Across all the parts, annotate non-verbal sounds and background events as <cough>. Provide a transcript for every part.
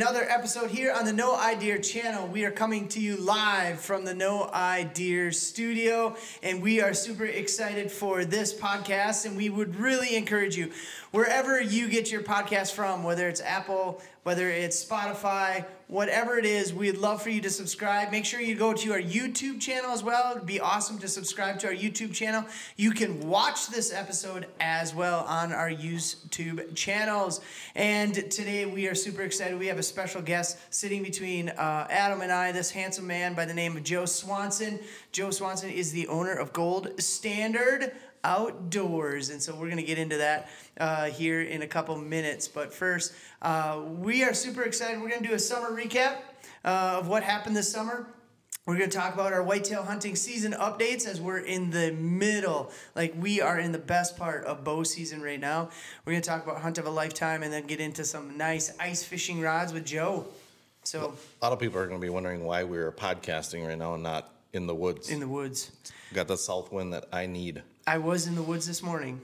another episode here on the No Idea channel. We are coming to you live from the No Idea studio, and we are super excited for this podcast. And we would really encourage you, wherever you get your podcast from, whether it's Apple, whether it's Spotify, whatever it is, we'd love for you to subscribe. Make sure you go to our YouTube channel as well. It'd be awesome to subscribe to our YouTube channel. You can watch this episode as well on our YouTube channels. And today we are super excited. We have a special guest sitting between uh, Adam and I, this handsome man by the name of Joe Swanson. Joe Swanson is the owner of Gold Standard outdoors. And so we're going to get into that uh, here in a couple minutes. But first, uh, we are super excited. We're going to do a summer recap uh, of what happened this summer. We're going to talk about our whitetail hunting season updates as we're in the middle. Like we are in the best part of bow season right now. We're going to talk about hunt of a lifetime and then get into some nice ice fishing rods with Joe. So A lot of people are going to be wondering why we're podcasting right now and not in the woods. in the woods. Got the south wind that I need. I was in the woods this morning.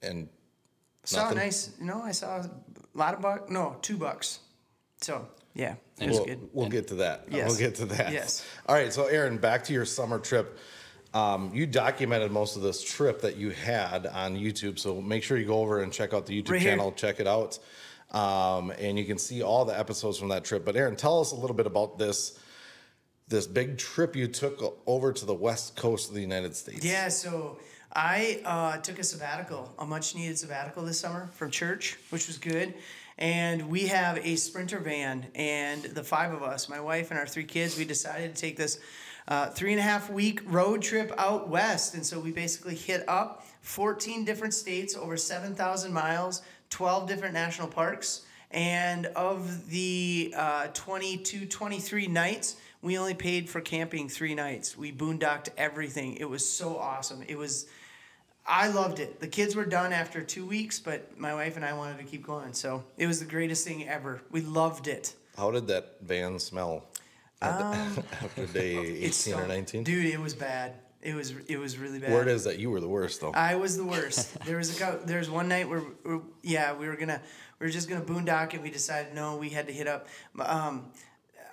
And Saw a nice, No, I saw a lot of buck. No, two bucks. So yeah, it was we'll, good. we'll get to that. Yes. We'll get to that. Yes. All right. So, Aaron, back to your summer trip. Um, you documented most of this trip that you had on YouTube. So make sure you go over and check out the YouTube Right channel, check it out. Um, and you can see all the episodes from that trip. But Aaron, tell us a little bit about this this big trip you took over to the west coast of the United States. Yeah, so I uh, took a sabbatical, a much needed sabbatical this summer from church, which was good. And we have a sprinter van, and the five of us, my wife and our three kids, we decided to take this uh, three and a half week road trip out west. And so we basically hit up 14 different states, over 7,000 miles, 12 different national parks. And of the uh, 22, 23 nights, we only paid for camping three nights. We boondocked everything. It was so awesome. It was, I loved it. The kids were done after two weeks, but my wife and I wanted to keep going. So it was the greatest thing ever. We loved it. How did that van smell <laughs> after day <laughs> 18 Um, or 19? Dude, it was bad. It was it was really bad. Word is that you were the worst, though. I was the worst. <laughs> there was a cou- there was one night where, where yeah we were gonna we were just gonna boondock and we decided no we had to hit up. Um,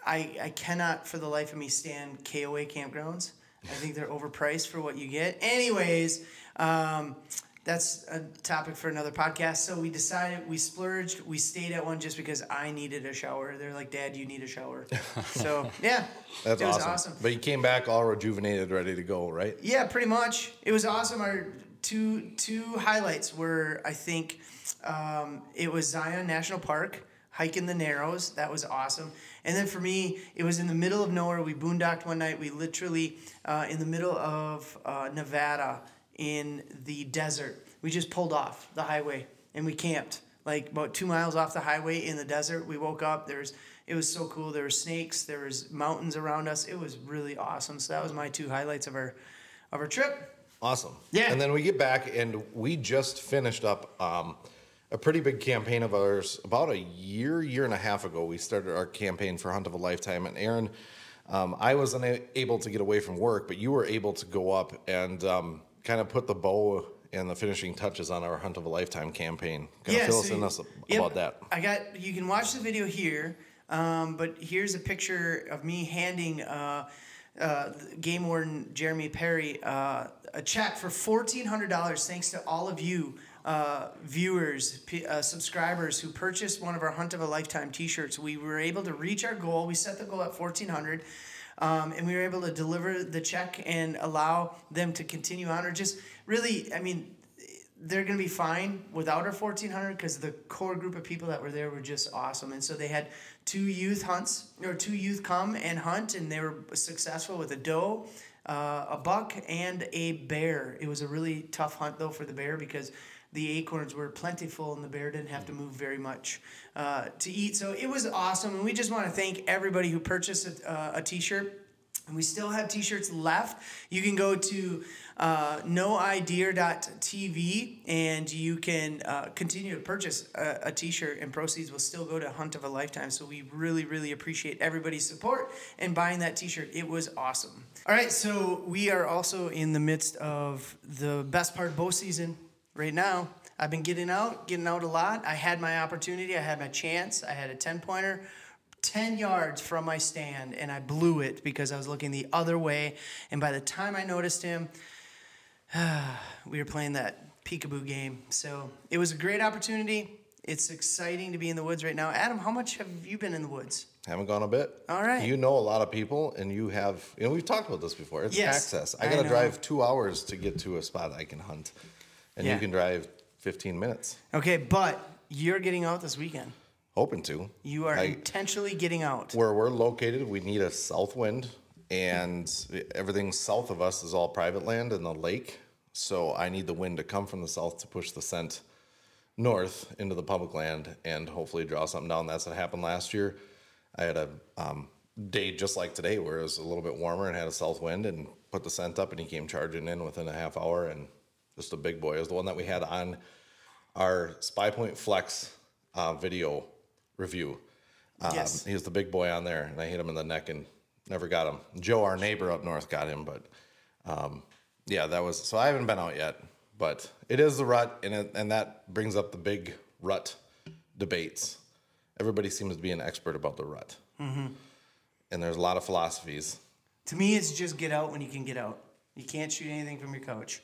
I I cannot for the life of me stand KOA campgrounds. I think they're overpriced for what you get. Anyways, um, that's a topic for another podcast. So we decided we splurged. We stayed at one just because I needed a shower. They're like, Dad, you need a shower. <laughs> so yeah, That's it was awesome. awesome. But you came back all rejuvenated, ready to go, right? Yeah, pretty much. It was awesome. Our two two highlights were, I think, um, it was Zion National Park, hiking the Narrows. That was awesome. And then for me, it was in the middle of nowhere. We boondocked one night. We literally uh, in the middle of uh, Nevada in the desert. We just pulled off the highway and we camped like about two miles off the highway in the desert. We woke up. There's it was so cool. There were snakes. There was mountains around us. It was really awesome. So that was my two highlights of our of our trip. Awesome. Yeah. And then we get back, and we just finished up um, a pretty big campaign of ours about a year, year and a half ago. We started our campaign for Hunt of a Lifetime, and Aaron, um, I was unable to get away from work, but you were able to go up and um, kind of put the bow and the finishing touches on our Hunt of a Lifetime campaign. Kind of fill us in us yep, about that. I got you can watch the video here, um, but here's a picture of me handing uh, uh, game warden Jeremy Perry uh, a check for fourteen hundred dollars. Thanks to all of you. Uh, viewers, p- uh, subscribers who purchased one of our Hunt of a Lifetime T-shirts, we were able to reach our goal. We set the goal at fourteen hundred, um, and we were able to deliver the check and allow them to continue on, or just really, I mean, they're going to be fine without our 1400 because the core group of people that were there were just awesome and so they had two youth hunts or two youth come and hunt and they were successful with a doe uh, a buck and a bear it was a really tough hunt though for the bear because the acorns were plentiful and the bear didn't have to move very much uh, to eat so it was awesome and we just want to thank everybody who purchased a, uh, a t-shirt and we still have t-shirts left. You can go to uh, noidea.tv and you can uh, continue to purchase a, a t-shirt and proceeds will still go to Hunt of a Lifetime. So we really, really appreciate everybody's support and buying that t-shirt. It was awesome. All right, so we are also in the midst of the best part of bow season right now. I've been getting out, getting out a lot. I had my opportunity, I had my chance. I had a 10 pointer 10 yards from my stand and I blew it because I was looking the other way. And by the time I noticed him, <sighs> we were playing that peekaboo game. So it was a great opportunity. It's exciting to be in the woods right now. Adam, how much have you been in the woods? Haven't gone a bit. All right. You know a lot of people, and you have. You know, we've talked about this before. It's Yes, access. I got to drive two hours to get to a spot I can hunt, and Yeah. you can drive 15 minutes. Okay, but you're getting out this weekend. Hoping to. You are I- intentionally getting out. where we're located, we need a south wind, and everything south of us is all private land and the lake. So I need the wind to come from the south to push the scent north into the public land and hopefully draw something down. That's what happened last year. I had a um, day just like today where it was a little bit warmer and had a south wind and put the scent up, and he came charging in within a half hour and just a big boy. It was the one that we had on our Spypoint Flex uh, video review. Um, Yes. He was the big boy on there, and I hit him in the neck and never got him. Joe, our neighbor up north, got him, but um, yeah, that was so. I haven't been out yet, but it is the rut, and it, and that brings up the big rut debates. Everybody seems to be an expert about the rut, Mm-hmm. and there's a lot of philosophies. To me, it's just get out when you can get out. You can't shoot anything from your couch.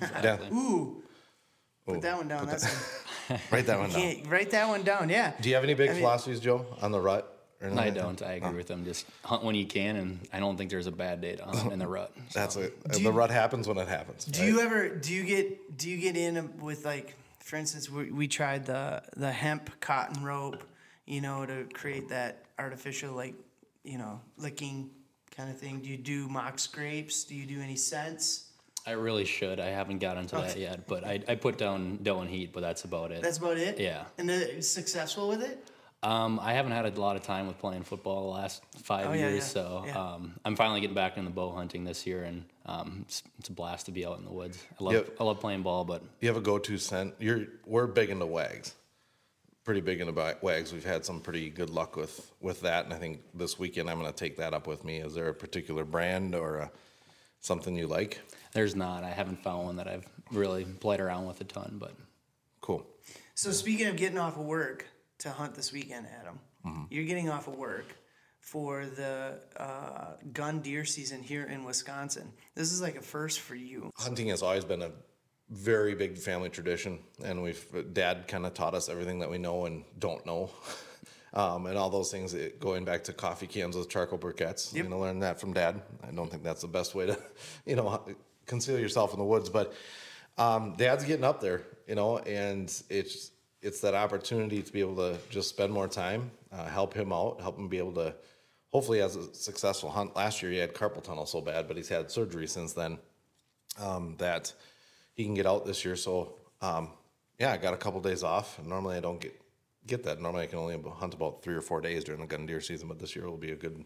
Yeah, Ooh. Put that one down. That's a, <laughs> write that one down. can't, write that one down. Yeah. Do you have any big I mean- philosophies, Joe, on the rut? or anything I like don't. I agree with them. Just hunt when you can, and I don't think there's a bad day to hunt in the <laughs> rut. So. That's a, the you- rut happens when it happens. Do you ever do you get do you get in with like for instance we, we tried the the hemp cotton rope you know to create that artificial like you know licking kind of thing do you do mock scrapes do you do any scents I really should. I haven't got into that yet, but I, I put down doe and heat, but that's about it. that's about it Yeah. and the, successful with it Um, I haven't had a lot of time with playing football the last five Oh, years, yeah, so yeah. um, I'm finally getting back into bow hunting this year, and um, it's, it's a blast to be out in the woods. I love Yep. I love playing ball, but You have a go-to scent. You're we're big into wags, pretty big into wags. We've had some pretty good luck with with that, and I think this weekend I'm going to take that up with me. Is there a particular brand or a, something you like? there's not. I haven't found one that I've really played around with a ton, but Cool. so speaking of getting off of work to hunt this weekend adam you're getting off of work for the uh, gun deer season here in wisconsin this is like a first for you Hunting has always been a very big family tradition, and we've Dad kind of taught us everything that we know and don't know. <laughs> Um, and all those things it- going back to coffee cans with charcoal briquettes. Yep. You know, learn that from dad. I don't think that's the best way to, <laughs> you know, conceal yourself in the woods. But um, dad's getting up there, you know, and it's it's that opportunity to be able to just spend more time, uh, help him out, help him be able to. Hopefully, has a successful hunt. Last year, he had carpal tunnel so bad, but he's had surgery since then. Um, that he can get out this year. So, um, yeah, I got a couple days off. Normally, I don't get get that. Normally, I can only hunt about three or four days during the gun deer season, but this year will be a good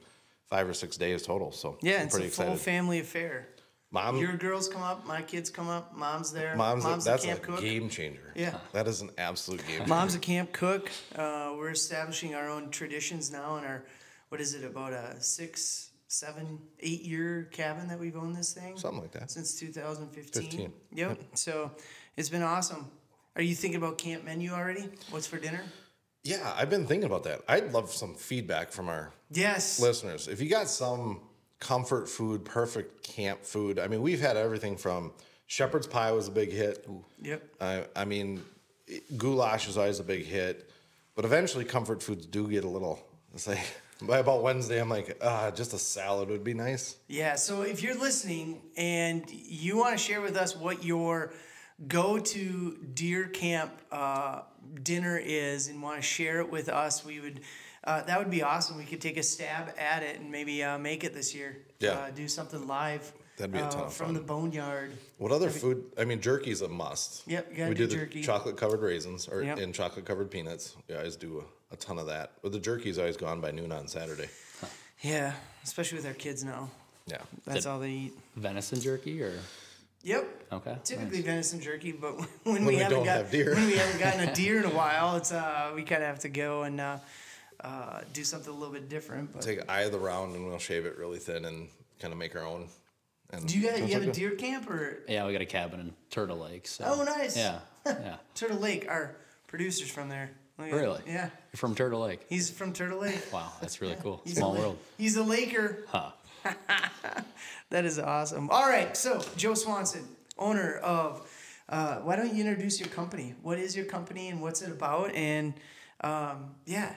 five or six days total. So, Yeah, I'm it's a pretty full family affair. Mom, Your girls come up, my kids come up, mom's there. mom's, mom's a, that's a cook. game changer. Yeah. that is an absolute game. changer. Mom's a camp cook. Uh, we're establishing our own traditions now in our, what is it, about a six, seven, eight year cabin that we've owned this thing? Something like that. Since 2015. 15. Yep. So it's been awesome. Are you thinking about camp menu already? What's for dinner? Yeah, I've been thinking about that. I'd love some feedback from our Yes. listeners. If you got some comfort food, perfect camp food. I mean, we've had everything from shepherd's pie was a big hit. Yep. I, I mean, goulash is always a big hit, but eventually comfort foods do get a little. It's like <laughs> by about Wednesday, I'm like, ah, just a salad would be nice. Yeah, so if you're listening and you want to share with us what your go to deer camp uh, dinner is and want to share it with us, we would. Uh, that would be awesome. We could take a stab at it and maybe uh, make it this year. Yeah. Uh, do something live. That'd be a uh, ton of from fun. the boneyard. What other food? I mean, jerky's a must. Yep, you gotta we do do, jerky. the chocolate covered raisins or Yep. and chocolate covered peanuts. We always do a, a ton of that. But the jerky's always gone by noon on Saturday. Yeah, especially with our kids now. Yeah. That's Did- all they eat. venison jerky or Yep. okay. Typically nice. venison jerky, but <laughs> when, we we, haven't got have deer. when we haven't gotten a <laughs> deer in a while, it's uh we kind of have to go and uh, uh, do something a little bit different. But Take eye of the round and we'll shave it really thin and kind of make our own. And do you guys you have like a deer camp or? Yeah, we got a cabin in Turtle Lake. So Oh, nice. Yeah, <laughs> Yeah. Turtle Lake, our producer's from there. Look Really? Yeah. You're from Turtle Lake. He's from Turtle Lake. Wow, that's really cool. He's Small a, world. He's a Laker. Huh. <laughs> That is awesome. All right, so Joe Swanson, owner of. Uh, why don't you introduce your company? What is your company and what's it about? And um, yeah,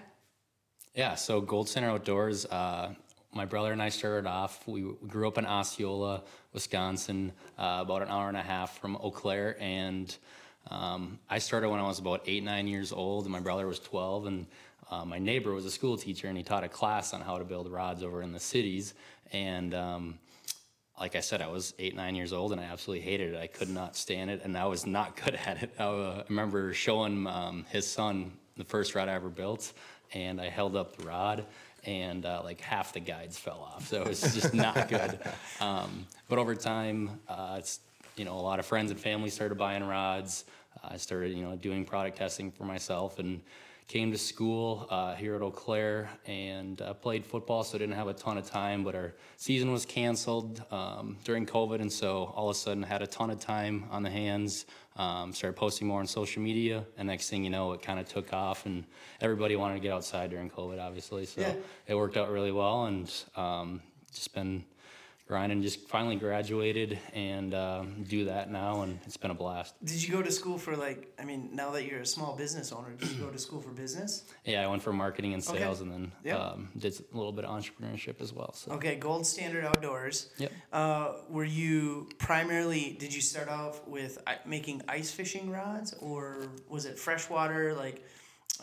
Yeah, so Gold Standard Outdoors, uh, my brother and I started off. We, grew up in Osceola, Wisconsin, uh, about an hour and a half from Eau Claire. And um, I started when I was about eight, nine years old, and my brother was 12. And uh, my neighbor was a school teacher, and he taught a class on how to build rods over in the cities. And um, like I said, I was eight, nine years old, and I absolutely hated it. I could not stand it, and I was not <laughs> good at it. I uh, remember showing um, his son the first rod I ever built, and I held up the rod, and uh, like half the guides fell off. So it was just not good. <laughs> Um, but over time, uh, it's you know a lot of friends and family started buying rods. I started you know doing product testing for myself and came to school uh, here at Eau Claire and uh, played football, so didn't have a ton of time. But our season was canceled um, during COVID, and so all of a sudden had a ton of time on the hands. Um, started posting more on social media, and next thing you know, it kind of took off, and everybody wanted to get outside during COVID, obviously. So Yeah. it worked out really well, and um, just been grinding. Just finally graduated and um, do that now, and it's been a blast. did you go to school for like? I mean, now that you're a small business owner, did you go to school for business? <clears throat> Yeah, I went for marketing and Okay. sales, and then Yep. um, did a little bit of entrepreneurship as well. So. Okay, Gold Standard Outdoors. Yep. Uh, were you primarily? Did you start off with making ice fishing rods, or was it freshwater like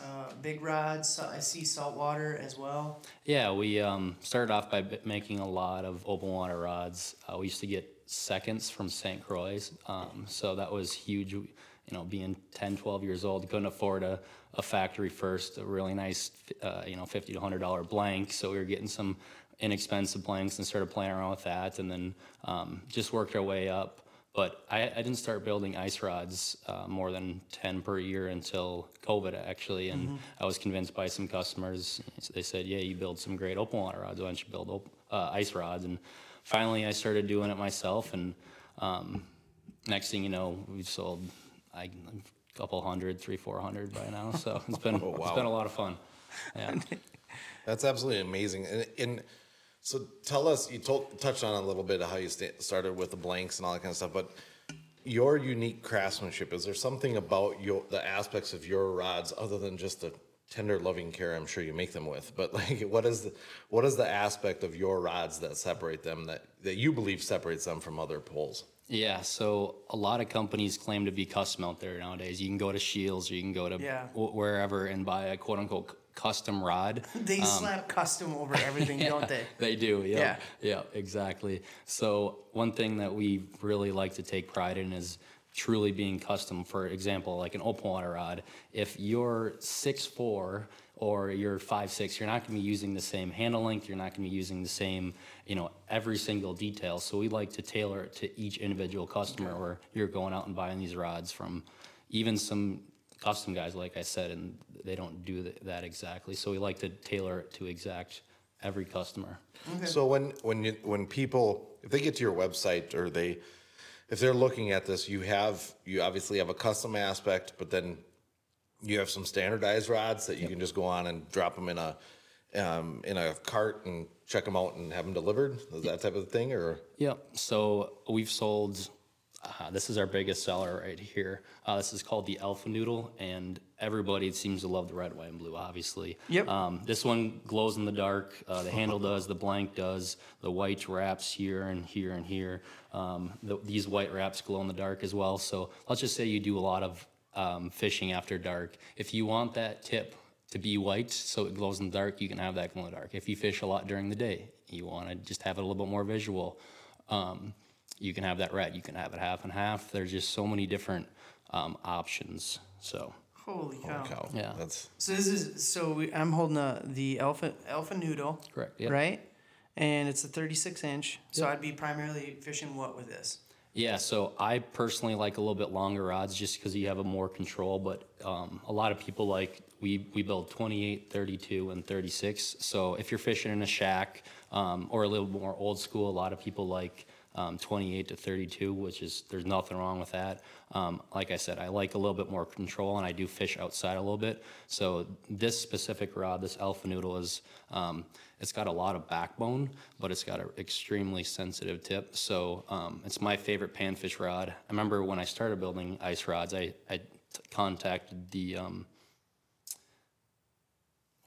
uh, big rods? I see saltwater as well. Yeah, we um, started off by making a lot of open water rods. Uh, we used to get seconds from St. Croix, um, so that was huge. You know, being 10, 12 years old, couldn't afford a, a factory first, a really nice, uh, you know, 50 to $100 blank. So we were getting some inexpensive blanks and started playing around with that and then um, just worked our way up. But I, I didn't start building ice rods uh, more than 10 per year until COVID, actually. And I was convinced by some customers. They said, Yeah, you build some great open water rods. Why don't you build op- uh, ice rods? And finally, I started doing it myself. And um, next thing you know, we've sold I, a couple hundred, three, 400 by now. So it's been, <laughs> Oh, it's wow. been a lot of fun. Yeah. <laughs> That's absolutely amazing. And, and so tell us, you told, touched on a little bit of how you sta- started with the blanks and all that kind of stuff, but your unique craftsmanship, is there something about your, the aspects of your rods other than just the tender loving care I'm sure you make them with, but like, what is the, what is the aspect of your rods that separate them that, that you believe separates them from other poles? Yeah, so a lot of companies claim to be custom out there nowadays. You can go to Shields or you can go to Yeah. wherever and buy a quote unquote c- custom rod. <laughs> They um, slap custom over everything, <laughs> don't they? They do, yeah. Yeah. Yeah, exactly. So one thing that we really like to take pride in is truly being custom. For example, like an open water rod. If you're six four or you're five six, you're not going to be using the same handle length. You're not going to be using the same, you know, every single detail. So we like to tailor it to each individual customer. Where you're going out and buying these rods from, even some custom guys, like I said, and they don't do th- that exactly. So we like to tailor it to exact every customer. So when when you when people if they get to your website or they if they're looking at this, you have you obviously have a custom aspect, but then you have some standardized rods that you can just go on and drop them in a um, in a cart and check them out and have them delivered. Is that type of thing or? Yeah. So we've sold. Uh, this is our biggest seller right here. Uh, this is called the Alpha Noodle, and everybody seems to love the red, white, and blue. Obviously. Yep. Um, this one glows in the dark. Uh, the handle does. The blank does. The white wraps here and here and here. Um, the, these white wraps glow in the dark as well. So let's just say you do a lot of um, fishing after dark. If you want that tip to be white so it glows in the dark, you can have that glow in the dark. If you fish a lot during the day, you want to just have it a little bit more visual. Um, you can have that red. You can have it half and half. There's just so many different um, options. So Holy cow! Cow. Yeah. That's So this is so we, I'm holding a, the alpha alpha noodle, correct. Yeah. right? And it's a 36 inch. So I'd be primarily fishing what with this? Yeah, so I personally like a little bit longer rods just because you have a more control. But um, a lot of people like we we build 28, 32, and 36. So if you're fishing in a shack um, or a little more old school, a lot of people like um, 28 to 32, which is there's nothing wrong with that. Um, like I said, I like a little bit more control, and I do fish outside a little bit. So this specific rod, this Alpha Noodle, is um, it's got a lot of backbone, but it's got an extremely sensitive tip. So um, it's my favorite panfish rod. I remember when I started building ice rods, I, I t- contacted the um,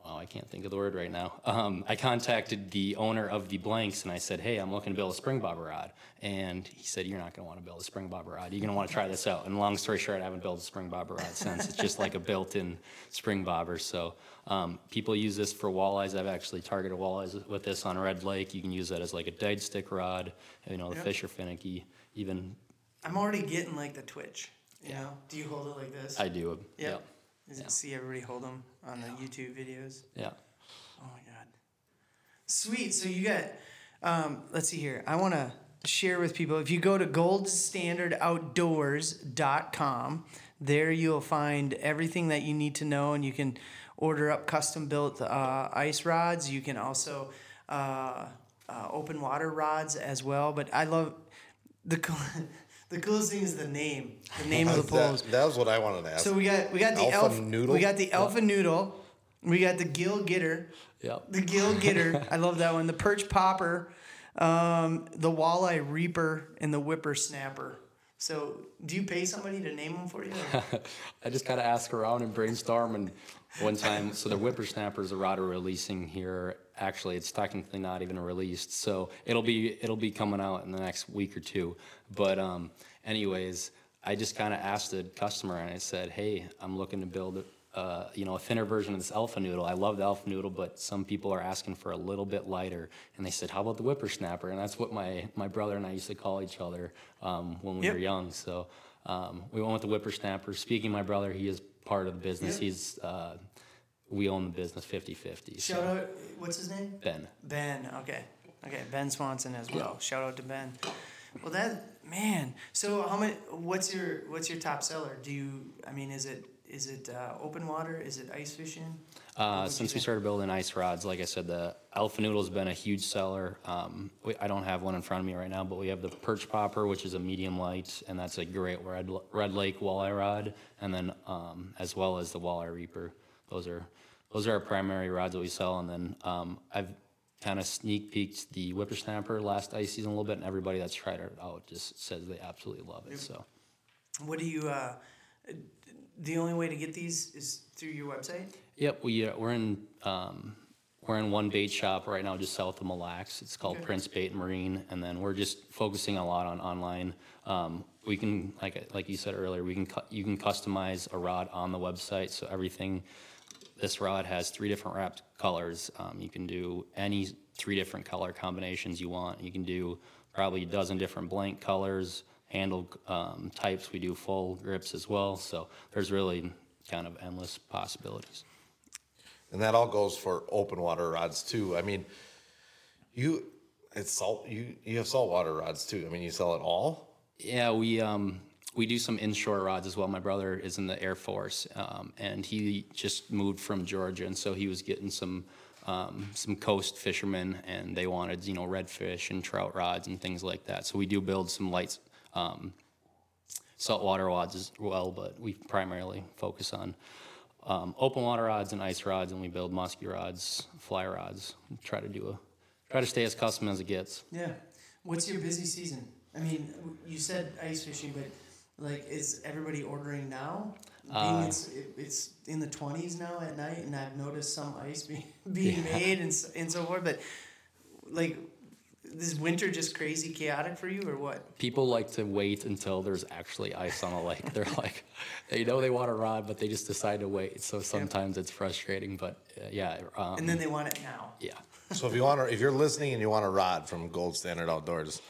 wow, I can't think of the word right now. Um, I contacted the owner of the blanks and I said, hey, I'm looking to build a spring bobber rod. And he said, you're not going to want to build a spring bobber rod. You're going to want to try this out. And long story short, I haven't built a spring bobber rod since. It's just like a built-in spring bobber. So um, people use this for walleyes. I've actually targeted walleyes with this on Red Lake. You can use that as like a dead stick rod. You know, the Yep. fish are finicky. Even I'm already getting like the twitch. You know? Do you hold it like this? I do. Yep. Yep. Is it- See everybody hold them on the YouTube videos. Yeah. Oh my god. Sweet. So you got um, let's see here. I want to share with people if you go to goldstandardoutdoors.com, there you'll find everything that you need to know and you can order up custom built uh, ice rods. You can also uh, uh, open water rods as well, but I love the <laughs> the coolest thing is the name. The <laughs> name of the poles. That, that was what I wanted to ask. So we got we got the Alpha alpha noodle? We got the elf alpha noodle. We got the gill getter. Yep. The gill getter. <laughs> I love that one. The perch popper, um, the walleye reaper, and the whippersnapper. So, do you pay somebody to name them for you? <laughs> I just gotta ask around and brainstorm. And one time, so the whippersnappers, rod releasing here. Actually, it's technically not even released, so it'll be it'll be coming out in the next week or two. But um, anyways, I just kind of asked the customer and I said, "Hey, I'm looking to build." Uh, you know, a thinner version of this alpha noodle. I love the alpha noodle, but some people are asking for a little bit lighter. And they said, "How about the whippersnapper?" And that's what my my brother and I used to call each other um, when we Yep. were young. So um, we went with the whippersnapper. Speaking of my brother, he is part of the business. He's uh, we own the business 50-50. Shout out, what's his name? Ben. Ben. Okay. Okay. Ben Swanson as well. Shout out to Ben. Well, that man. So, how many? What's your What's your top seller? Do you? I mean, is it is it uh, open water? Is it ice fishing? Uh, since we started building ice rods, like I said, the Alpha Noodle has been a huge seller. Um, we, I don't have one in front of me right now, but we have the Perch Popper, which is a medium light, and that's a great Red, Red Lake walleye rod, and then um, as well as the Walleye Reaper. Those are those are our primary rods that we sell, and then um, I've kind of sneak peeked the Whippersnapper last ice season a little bit, and everybody that's tried it out just says they absolutely love it. So. What do you? Uh, the only way to get these is through your website. Yep, we uh, we're in um, we're in one bait shop right now, just south of Mille Lacs. It's called. Prince Bait and Marine, and then we're just focusing a lot on online. Um, we can, like like you said earlier, we can cu- you can customize a rod on the website, so everything. This rod has three different wrapped colors. Um, you can do any three different color combinations you want. You can do probably a dozen different blank colors, handle um, types. We do full grips as well. So there's really kind of endless possibilities. And that all goes for open water rods too. I mean, you it's salt you you have saltwater rods too. I mean, you sell it all. Yeah, we um we do some inshore rods as well. My brother is in the Air Force, um, and he just moved from Georgia, and so he was getting some um, some coast fishermen, and they wanted you know redfish and trout rods and things like that. So we do build some light um, saltwater rods as well, but we primarily focus on um, open water rods and ice rods, and we build musky rods, fly rods. Try to do a try to stay as custom as it gets. Yeah. What's your busy season? I mean, you said ice fishing, but like, is everybody ordering now? Being Uh, it's it, it's in the twenties now at night, and I've noticed some ice <laughs> being being made and and so forth. But like, is winter just crazy chaotic for you, or what? people like to wait until there's actually ice on the lake. <laughs> They're like, they know they want a rod, but they just decide to wait. So sometimes it's frustrating, but uh, yeah, um, And then they want it now. yeah, So if you want to, if you're listening and you want a rod from Gold Standard Outdoors,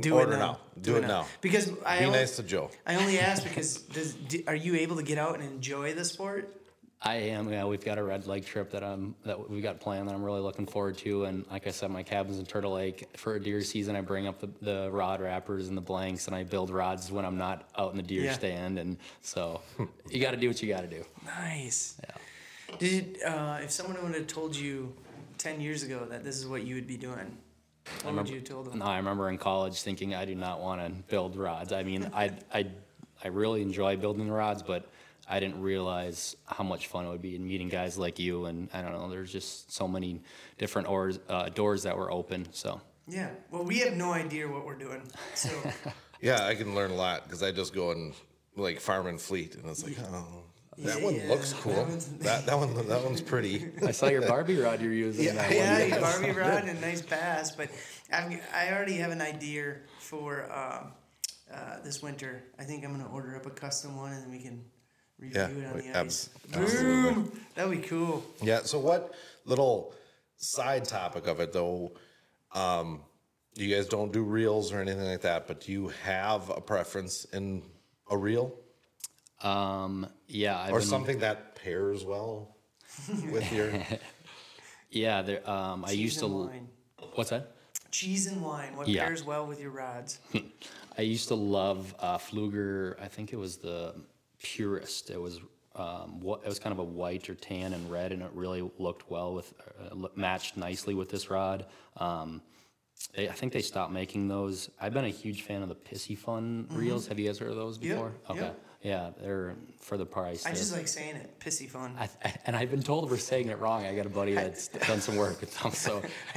Do Order it now. now. Do it now. Because I be only, nice to Joe. I only ask because does, do, are you able to get out and enjoy the sport? I am. Yeah, we've got a red lake trip that I'm that we've got planned that I'm really looking forward to. And like I said, my cabin's in Turtle Lake for a deer season. I bring up the, the rod wrappers and the blanks, and I build rods when I'm not out in the deer Yeah. stand. And so you got to do what you got to do. Nice. Yeah. Did uh, if someone would have told you ten years ago that this is what you would be doing, What would you have told them? No, I remember in college thinking I do not want to build rods. I mean, <laughs> I, I, I really enjoy building the rods, but I didn't realize how much fun it would be in meeting guys like you. And I don't know, there's just so many different oars, uh, doors that were open. So Yeah. Well, we have no idea what we're doing. So <laughs> Yeah, I can learn a lot because I just go and like farm and fleet, and it's like, oh, that Yeah, one yeah, looks cool. one's- That that one that one's pretty. <laughs> I saw your Barbie rod you're using. Yeah, that yeah, one. you Barbie rod <laughs> and a nice bass. But I've, I already have an idea for um, uh, this winter. I think I'm gonna order up a custom one, and then we can review Yeah, it on the abs- ice. absolutely. Boom! That'd be cool. Yeah. So what little side topic of it though? Um, you guys don't do reels or anything like that, but do you have a preference in a reel Um, yeah, I've or been, something that pairs well <laughs> with your? <laughs> Yeah, there, um, I Cheese used to. and wine. What's that? Cheese and wine. What Yeah. pairs well with your rods? <laughs> I used to love uh, Pflueger. I think it was the purest. It was um, what it was kind of a white or tan and red, and it really looked well with uh, matched nicely with this rod. Um, they, I think they stopped making those. I've been a huge fan of the Piscifun reels. Have you guys heard of those Mm-hmm. Before? Okay, yep. Yeah, they're for the price. I they're- just like saying it. Piscifun. I, I- and I've been told we're saying it wrong. I got a buddy that's done some work with them, so <laughs>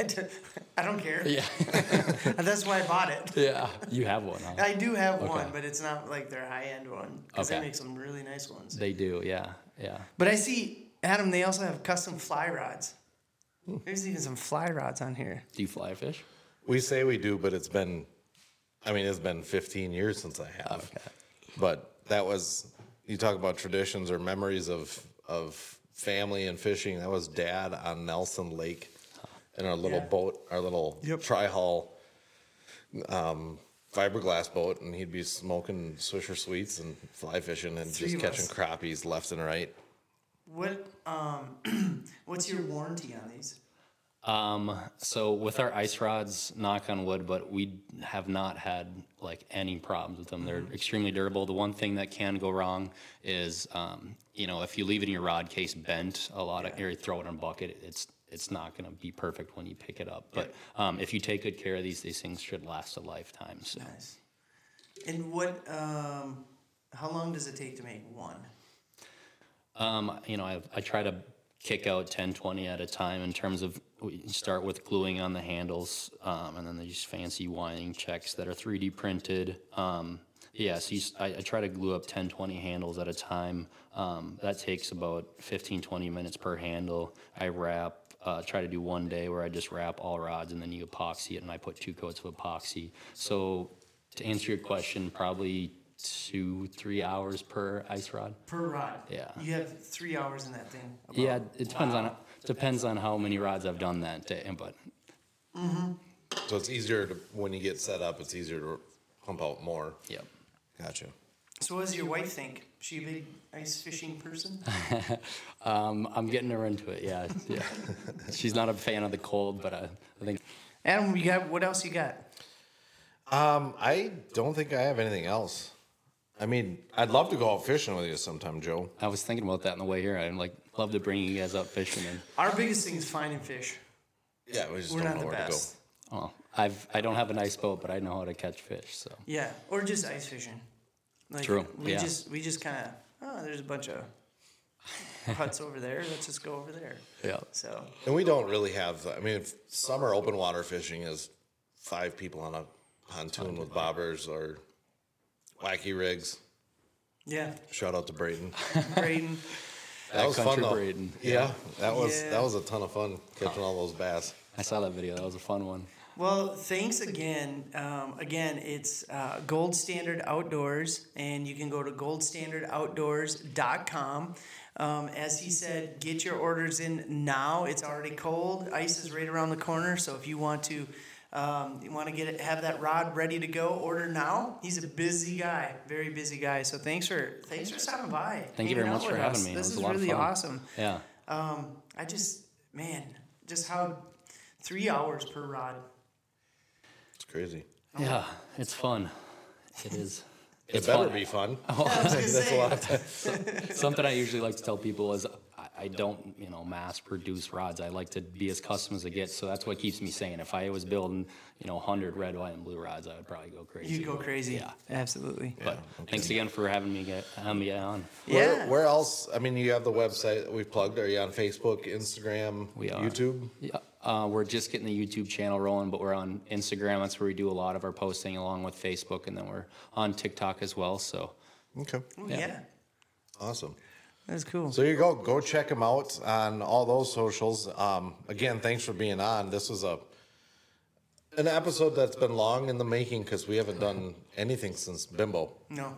I, don't care. yeah, <laughs> That's why I bought it. yeah. You have one, huh? I do have Okay. one, but it's not like their high end one because they Okay. make some really nice ones. They do, yeah, yeah. But I see, Adam, they also have custom fly rods. There's even some fly rods on here. Do you fly fish? We say we do, but it's been, I mean, it's been 15 years since I have. Okay. But that was, you talk about traditions or memories of of family and fishing. That was dad on Nelson Lake in our little Yeah. boat, our little Yep. tri-hull um, fiberglass boat, and he'd be smoking Swisher Sweets and fly fishing and Three just catching crappies left and right. What um, <clears throat> what's your warranty on these? Um, so with our ice rods, knock on wood, but we have not had like any problems with them. They're extremely durable. The one thing that can go wrong is, um, you know, if you leave it in your rod case bent a lot of, or you throw it in a bucket, it's it's not going to be perfect when you pick it up. But um, if you take good care of these, these things should last a lifetime. So Nice. And what? Um, how long does it take to make one? Um, you know, I, I try to kick out 10, 20 at a time in terms of we start with gluing on the handles, um, and then these fancy winding checks that are 3D printed. Um, yeah, so you, I, I try to glue up 10, 20 handles at a time. Um, that takes about 15, 20 minutes per handle. I wrap, uh, try to do one day where I just wrap all rods and then you epoxy it, and I put two coats of epoxy. So to answer your question, probably two, three hours per ice rod. Per rod. Yeah. You have three hours in that thing. about. Yeah, it depends on depends on how many rods I've done that day, but So it's easier to when you get set up. It's easier to pump out more. yep. Gotcha. So what does your wife think? She a big ice fishing person? <laughs> Um, I'm getting her into it. Yeah, yeah. <laughs> She's not a fan of the cold, but I, I think Adam, you got what else you got? Um, I don't think I have anything else. I mean, I'd love to go out fishing with you sometime, Joe. I was thinking about that on the way here. I'd like love to bring you guys up fishing, and Our biggest thing is finding fish. Yeah, we just We're don't not know the where best. oh, I've I don't have a nice boat, but I know how to catch fish. So Yeah, or just ice fishing. Like, True, We yeah. just we just kind of oh, there's a bunch of <laughs> huts over there. Let's just go over there. yeah, So. And we don't really have. I mean, if summer open water fishing is five people on a pontoon with bobbers or wacky rigs. yeah, Shout out to Brayton. <laughs> Braden. That was fun Backcountry though. Braden. Yeah, that was Yeah. that was a ton of fun catching all those bass. I saw that video. That was a fun one. Well, thanks again. Um, again, it's uh, Gold Standard Outdoors, and you can go to goldstandardoutdoors.com. Um, as he said, get your orders in now. It's already cold. Ice is right around the corner, so if you want to, um, you want to get it, have that rod ready to go, order now. He's a busy guy, very busy guy. So thanks for thanks for stopping by. Thank you very much for with having us. me. It This was is a lot of really fun. awesome. Yeah, Um, I just, man, just how three hours per rod. It's crazy. yeah, it's fun. It is. It It's better fun. be fun. <laughs> I was gonna say, <laughs> Something I usually like to tell people is I, I don't, you know, mass produce rods. I like to be as custom as it gets. So that's what keeps me sane. If I was building, you know, 100 red, white, and blue rods, I would probably go crazy. You go crazy. Yeah. Absolutely. But thanks again for having me get having me on. Where, Yeah. where else? I mean, you have the website that we plugged. Are you on Facebook, Instagram, We are. YouTube? Yeah, uh, we're just getting the YouTube channel rolling, but we're on Instagram. That's where we do a lot of our posting, along with Facebook, and then we're on TikTok as well. So Okay, yeah. awesome. That's cool. So you go go check them out on all those socials. Um, again, thanks for being on. This was a an episode that's been long in the making because we haven't done anything since Bimbo. No,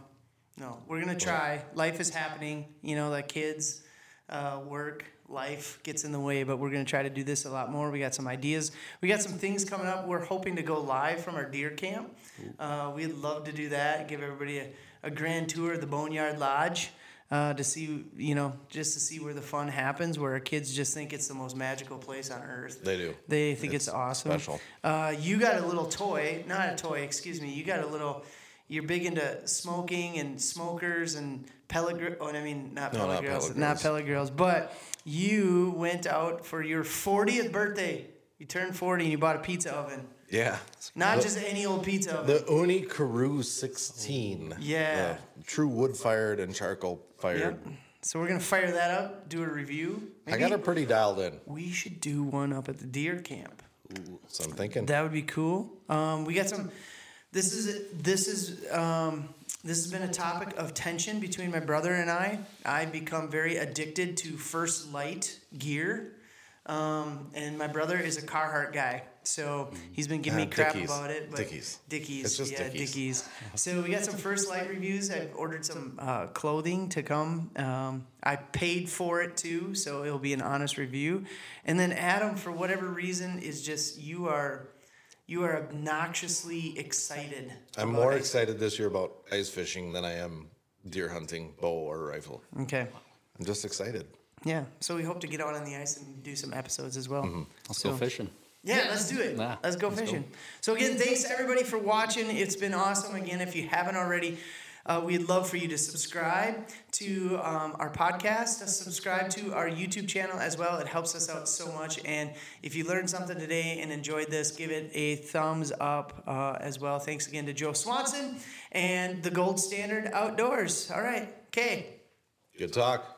no. We're gonna try. Life is happening. You know, like kids, uh, work, life gets in the way. But we're gonna try to do this a lot more. We got some ideas. We got some things coming up. We're hoping to go live from our deer camp. Uh, we'd love to do that. Give everybody a, a grand tour of the Boneyard Lodge. Uh, to see, you know, just to see where the fun happens, where our kids just think it's the most magical place on earth. They do. They think it's, awesome. special. Uh, you got a little toy, not a toy, excuse me. You got a little. You're big into smoking and smokers and pellet. Gr- oh, I mean not No, pellet not girls, pellet not pellet girls. But you went out for your 40th birthday. You turned 40 and you bought a pizza oven. Yeah. Not the, just any old pizza oven. the Ooni Karu 16. Yeah. The true wood fired and charcoal fired. Yep. So we're gonna fire that up, do a review. I got it pretty dialed in. we should do one up at the deer camp. So I'm thinking. That would be cool. Um, we got some. This is this is um, this has been a topic of tension between my brother and I. I've become very addicted to First Lite gear, um, and my brother is a Carhartt guy. So he's been giving me Uh, crap Dickies. about it. But Dickies. Dickies. It's just yeah, Dickies. Dickies. So we got some First Lite reviews. I've ordered some uh, clothing to come. Um, I paid for it too, so it'll be an honest review. And then Adam, for whatever reason, is just you are you are obnoxiously excited. I'm more excited this year about ice fishing than I am deer hunting, bow or rifle. Okay. I'm just excited. Yeah. So we hope to get out on the ice and do some episodes as well. let's So- go fishing. Yeah, let's do it. Yeah, let's go let's go. fishing. So again, thanks everybody for watching. It's been awesome. Again, if you haven't already, uh, we'd love for you to subscribe to um, our podcast, to subscribe to our YouTube channel as well. It helps us out so much. And if you learned something today and enjoyed this, give it a thumbs up uh, as well. Thanks again to Joe Swanson and the Gold Standard Outdoors. All right, okay. Good talk.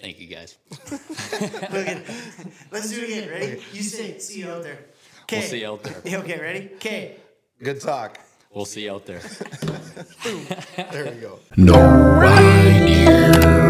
Thank you guys. Look Let's do it again. Ready? You say. See you out there. Okay. We'll see you out there. <laughs> Okay, ready? Okay. Good talk. We'll see you out there. <laughs> There we go. No idea.